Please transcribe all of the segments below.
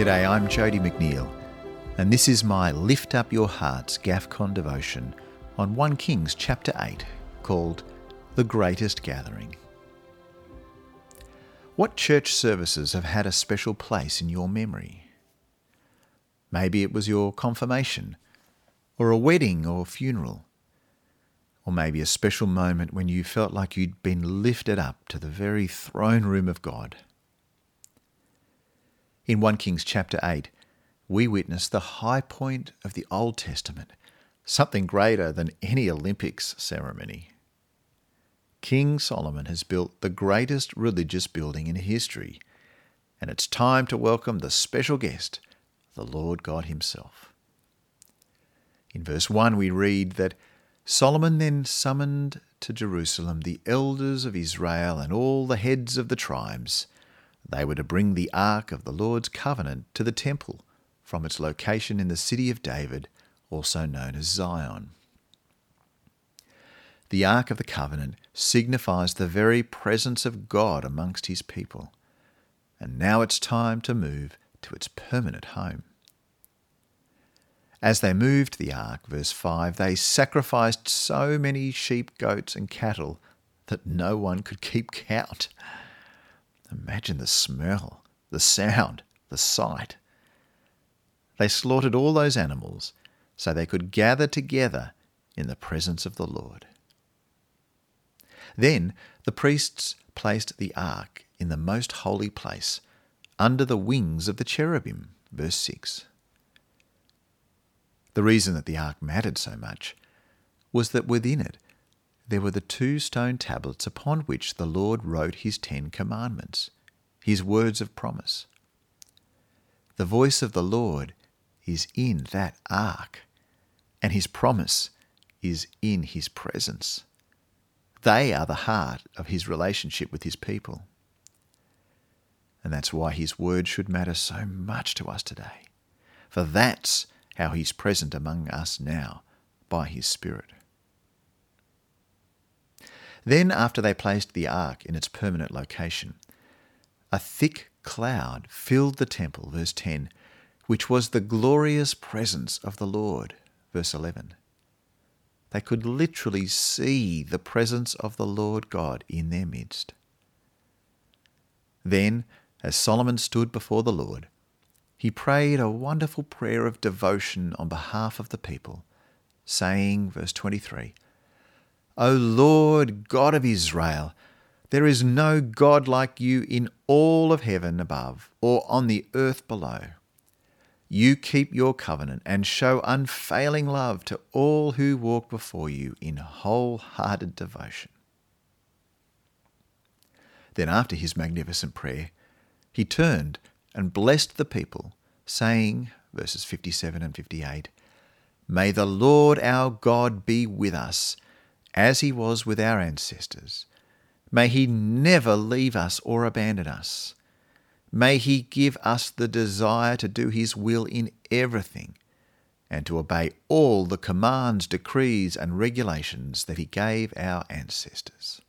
G'day, I'm Jodie McNeill, and this is my Lift Up Your Hearts GAFCON devotion on 1 Kings chapter 8 called The Greatest Gathering. What church services have had a special place in your memory? Maybe it was your confirmation, or a wedding or funeral, or maybe a special moment when you felt like you'd been lifted up to the very throne room of God. In 1 Kings chapter 8, we witness the high point of the Old Testament, something greater than any Olympics ceremony. King Solomon has built the greatest religious building in history, and it's time to welcome the special guest, the Lord God Himself. In verse 1, we read that Solomon then summoned to Jerusalem the elders of Israel and all the heads of the tribes they were to bring the Ark of the Lord's covenant to the temple from its location in the city of David, also known as Zion. The Ark of the Covenant signifies the very presence of God amongst his people, and now it's time to move to its permanent home. As they moved the ark, verse 5, they sacrificed so many sheep, goats, and cattle that no one could keep count. Imagine the smell, the sound, the sight. They slaughtered all those animals so they could gather together in the presence of the Lord. Then the priests placed the ark in the most holy place under the wings of the cherubim. Verse 6. The reason that the ark mattered so much was that within it there were the two stone tablets upon which the Lord wrote his Ten Commandments, his words of promise. The voice of the Lord is in that ark, and his promise is in his presence. They are the heart of his relationship with his people. And that's why his word should matter so much to us today. For that's how he's present among us now by his Spirit. Then, after they placed the ark in its permanent location, a thick cloud filled the temple, verse 10, which was the glorious presence of the Lord, verse 11. They could literally see the presence of the Lord God in their midst. Then, as Solomon stood before the Lord, he prayed a wonderful prayer of devotion on behalf of the people, saying, verse 23, O Lord God of Israel, there is no God like you in all of heaven above or on the earth below. You keep your covenant and show unfailing love to all who walk before you in wholehearted devotion. Then, after his magnificent prayer, he turned and blessed the people, saying, verses 57 and 58, May the Lord our God be with us as he was with our ancestors. May he never leave us or abandon us. May he give us the desire to do his will in everything and to obey all the commands, decrees, and regulations that he gave our ancestors.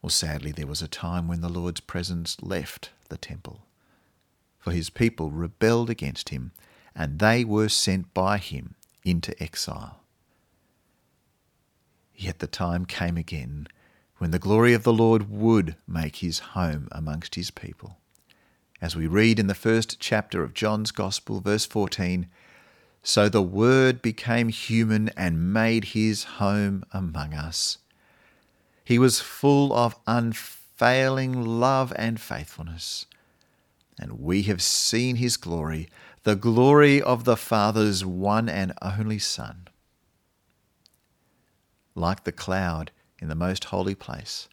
Well, sadly, there was a time when the Lord's presence left the temple, for his people rebelled against him, and they were sent by him into exile. Yet the time came again when the glory of the Lord would make his home amongst his people. As we read in the first chapter of John's Gospel, verse 14, so the Word became human and made his home among us. He was full of unfailing love and faithfulness. And we have seen his glory, the glory of the Father's one and only Son like the cloud in the most holy place.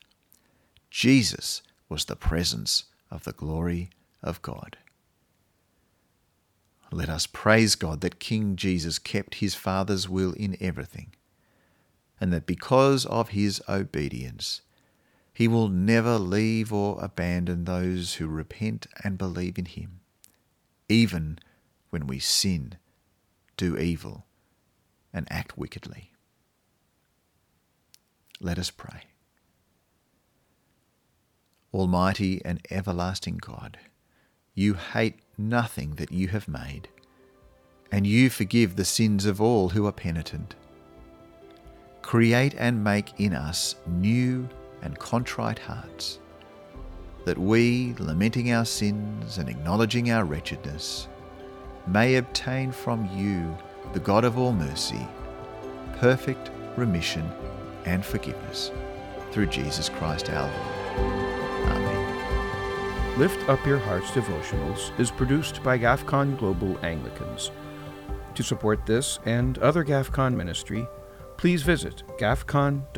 Jesus was the presence of the glory of God. Let us praise God that King Jesus kept his Father's will in everything, and that because of his obedience, he will never leave or abandon those who repent and believe in him, even when we sin, do evil, and act wickedly. Let us pray. Almighty and everlasting God, You hate nothing that you have made, and you forgive the sins of all who are penitent. Create and make in us new and contrite hearts, that we, lamenting our sins and acknowledging our wretchedness, may obtain from you, the God of all mercy, perfect remission and forgiveness through Jesus Christ our Lord. Amen. Lift Up Your Hearts devotionals is produced by GAFCON Global Anglicans. To support this and other GAFCON ministry, please visit gafcon.org.